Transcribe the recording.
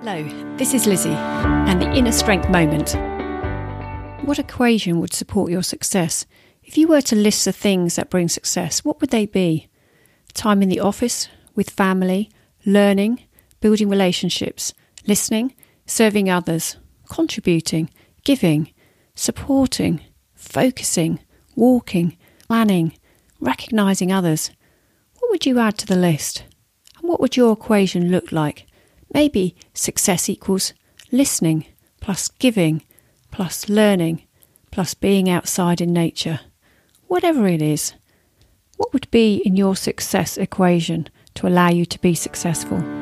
Hello, this is Lizzie and the Inner Strength Moment. What equation would support your success? If you were to list the things that bring success, what would they be? Time in the office, with family, learning, building relationships, listening, serving others, contributing, giving, supporting, focusing, walking, planning, recognizing others. What would you add to the list? And what would your equation look like? Maybe success equals listening plus giving plus learning plus being outside in nature. Whatever it is, what would be in your success equation to allow you to be successful?